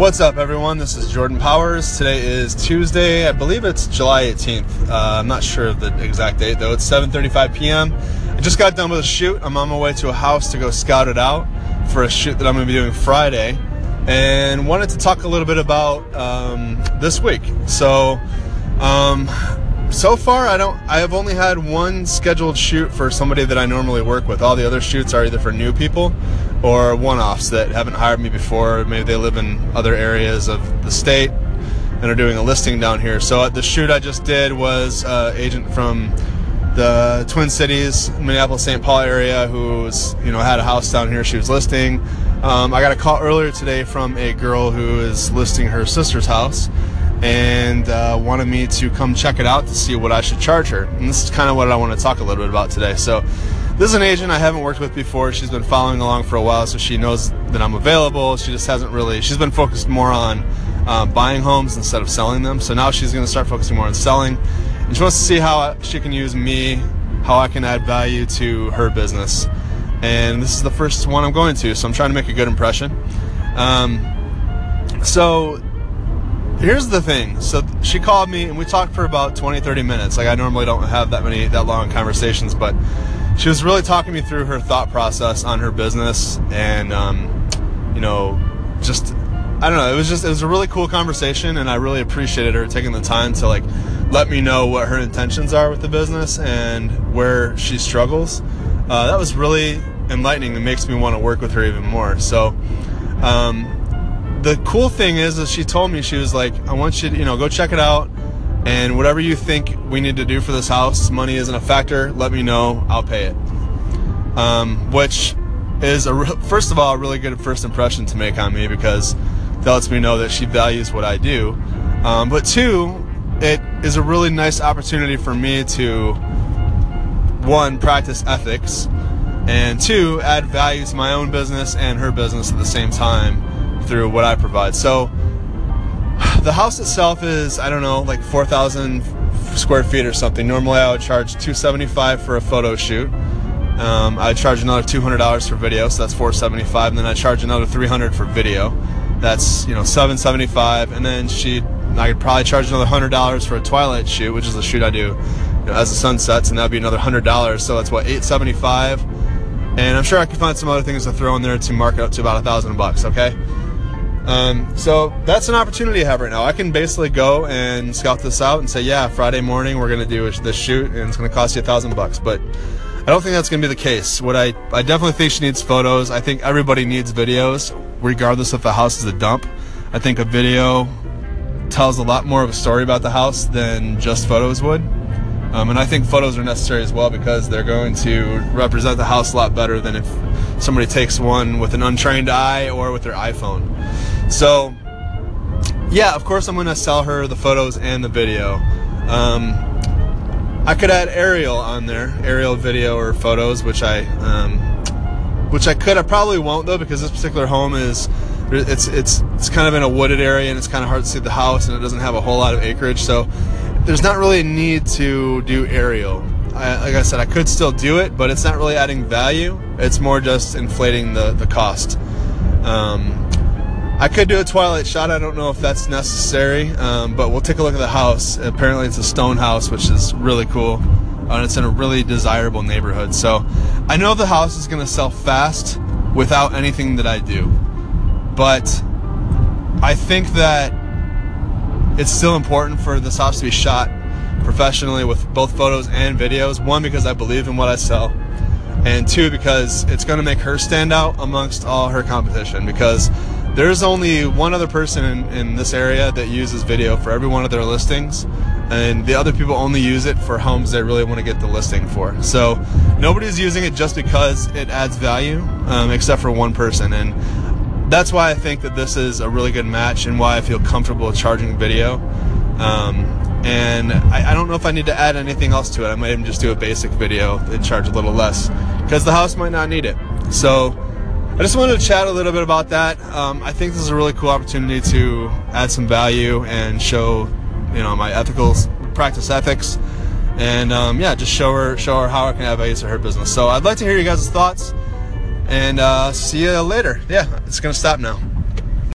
What's up, everyone? This is Jordan Powers. Today is Tuesday. I believe it's July 18th. Uh, I'm not sure of the exact date, though. It's 7:35 p.m. I just got done with a shoot. I'm on my way to a house to go scout it out for a shoot that I'm going to be doing Friday, and wanted to talk a little bit about um, this week. So, um, so far, I don't. I have only had one scheduled shoot for somebody that I normally work with. All the other shoots are either for new people or one-offs that haven't hired me before. Maybe they live in other areas of the state and are doing a listing down here. So the shoot I just did was uh, agent from the Twin Cities, Minneapolis, St. Paul area who's you know had a house down here. She was listing. Um, I got a call earlier today from a girl who is listing her sister's house and uh, wanted me to come check it out to see what I should charge her. And this is kind of what I want to talk a little bit about today. So, this is an agent I haven't worked with before. She's been following along for a while, so she knows that I'm available. She just hasn't really, she's been focused more on um, buying homes instead of selling them. So now she's going to start focusing more on selling. And she wants to see how she can use me, how I can add value to her business. And this is the first one I'm going to, so I'm trying to make a good impression. Um, so here's the thing so she called me and we talked for about 20 30 minutes like i normally don't have that many that long conversations but she was really talking me through her thought process on her business and um, you know just i don't know it was just it was a really cool conversation and i really appreciated her taking the time to like let me know what her intentions are with the business and where she struggles. Uh, that was really enlightening and makes me want to work with her even more. So um, the cool thing is, is she told me she was like, I want you to, you know, go check it out, and whatever you think we need to do for this house, money isn't a factor. Let me know, I'll pay it. Um, which is a first of all a really good first impression to make on me because that lets me know that she values what I do. Um, but two, it is a really nice opportunity for me to one practice ethics, and two add value to my own business and her business at the same time through what I provide. So the house itself is I don't know like 4,000 square feet or something. Normally I would charge 275 for a photo shoot. Um, I charge another $200 for video, so that's 475, and then I charge another 300 for video. That's you know 775, and then she I could probably charge another hundred dollars for a twilight shoot, which is a shoot I do you know, as the sun sets, and that'd be another hundred dollars. So that's what 875, and I'm sure I could find some other things to throw in there to mark it up to about a thousand bucks. Okay. Um, so that's an opportunity I have right now. I can basically go and scout this out and say, yeah, Friday morning we're going to do this shoot and it's going to cost you a thousand bucks. But I don't think that's going to be the case. What I, I definitely think she needs photos. I think everybody needs videos, regardless if the house is a dump. I think a video tells a lot more of a story about the house than just photos would. Um, and I think photos are necessary as well because they're going to represent the house a lot better than if somebody takes one with an untrained eye or with their iPhone. So, yeah, of course, I'm to sell her the photos and the video. Um, I could add aerial on there, aerial video or photos, which I, um, which I could. I probably won't though, because this particular home is, it's it's it's kind of in a wooded area and it's kind of hard to see the house and it doesn't have a whole lot of acreage, so there's not really a need to do aerial. I, like I said, I could still do it, but it's not really adding value. It's more just inflating the the cost. Um, I could do a twilight shot. I don't know if that's necessary, um, but we'll take a look at the house. Apparently, it's a stone house, which is really cool, and it's in a really desirable neighborhood. So, I know the house is going to sell fast without anything that I do, but I think that it's still important for this house to be shot professionally with both photos and videos. One, because I believe in what I sell, and two, because it's going to make her stand out amongst all her competition. Because there's only one other person in, in this area that uses video for every one of their listings, and the other people only use it for homes they really want to get the listing for. So nobody's using it just because it adds value, um, except for one person. And that's why I think that this is a really good match and why I feel comfortable charging video. Um, and I, I, don't know if I need to add anything else to it. I might even just do a basic video and charge a little less because the house might not need it. So I just wanted to chat a little bit about that. Um, I think this is a really cool opportunity to add some value and show, you know, my ethical practice ethics, and um, yeah, just show her show her how I can add value to her business. So I'd like to hear you guys' thoughts, and uh, see you later. Yeah, it's gonna stop now.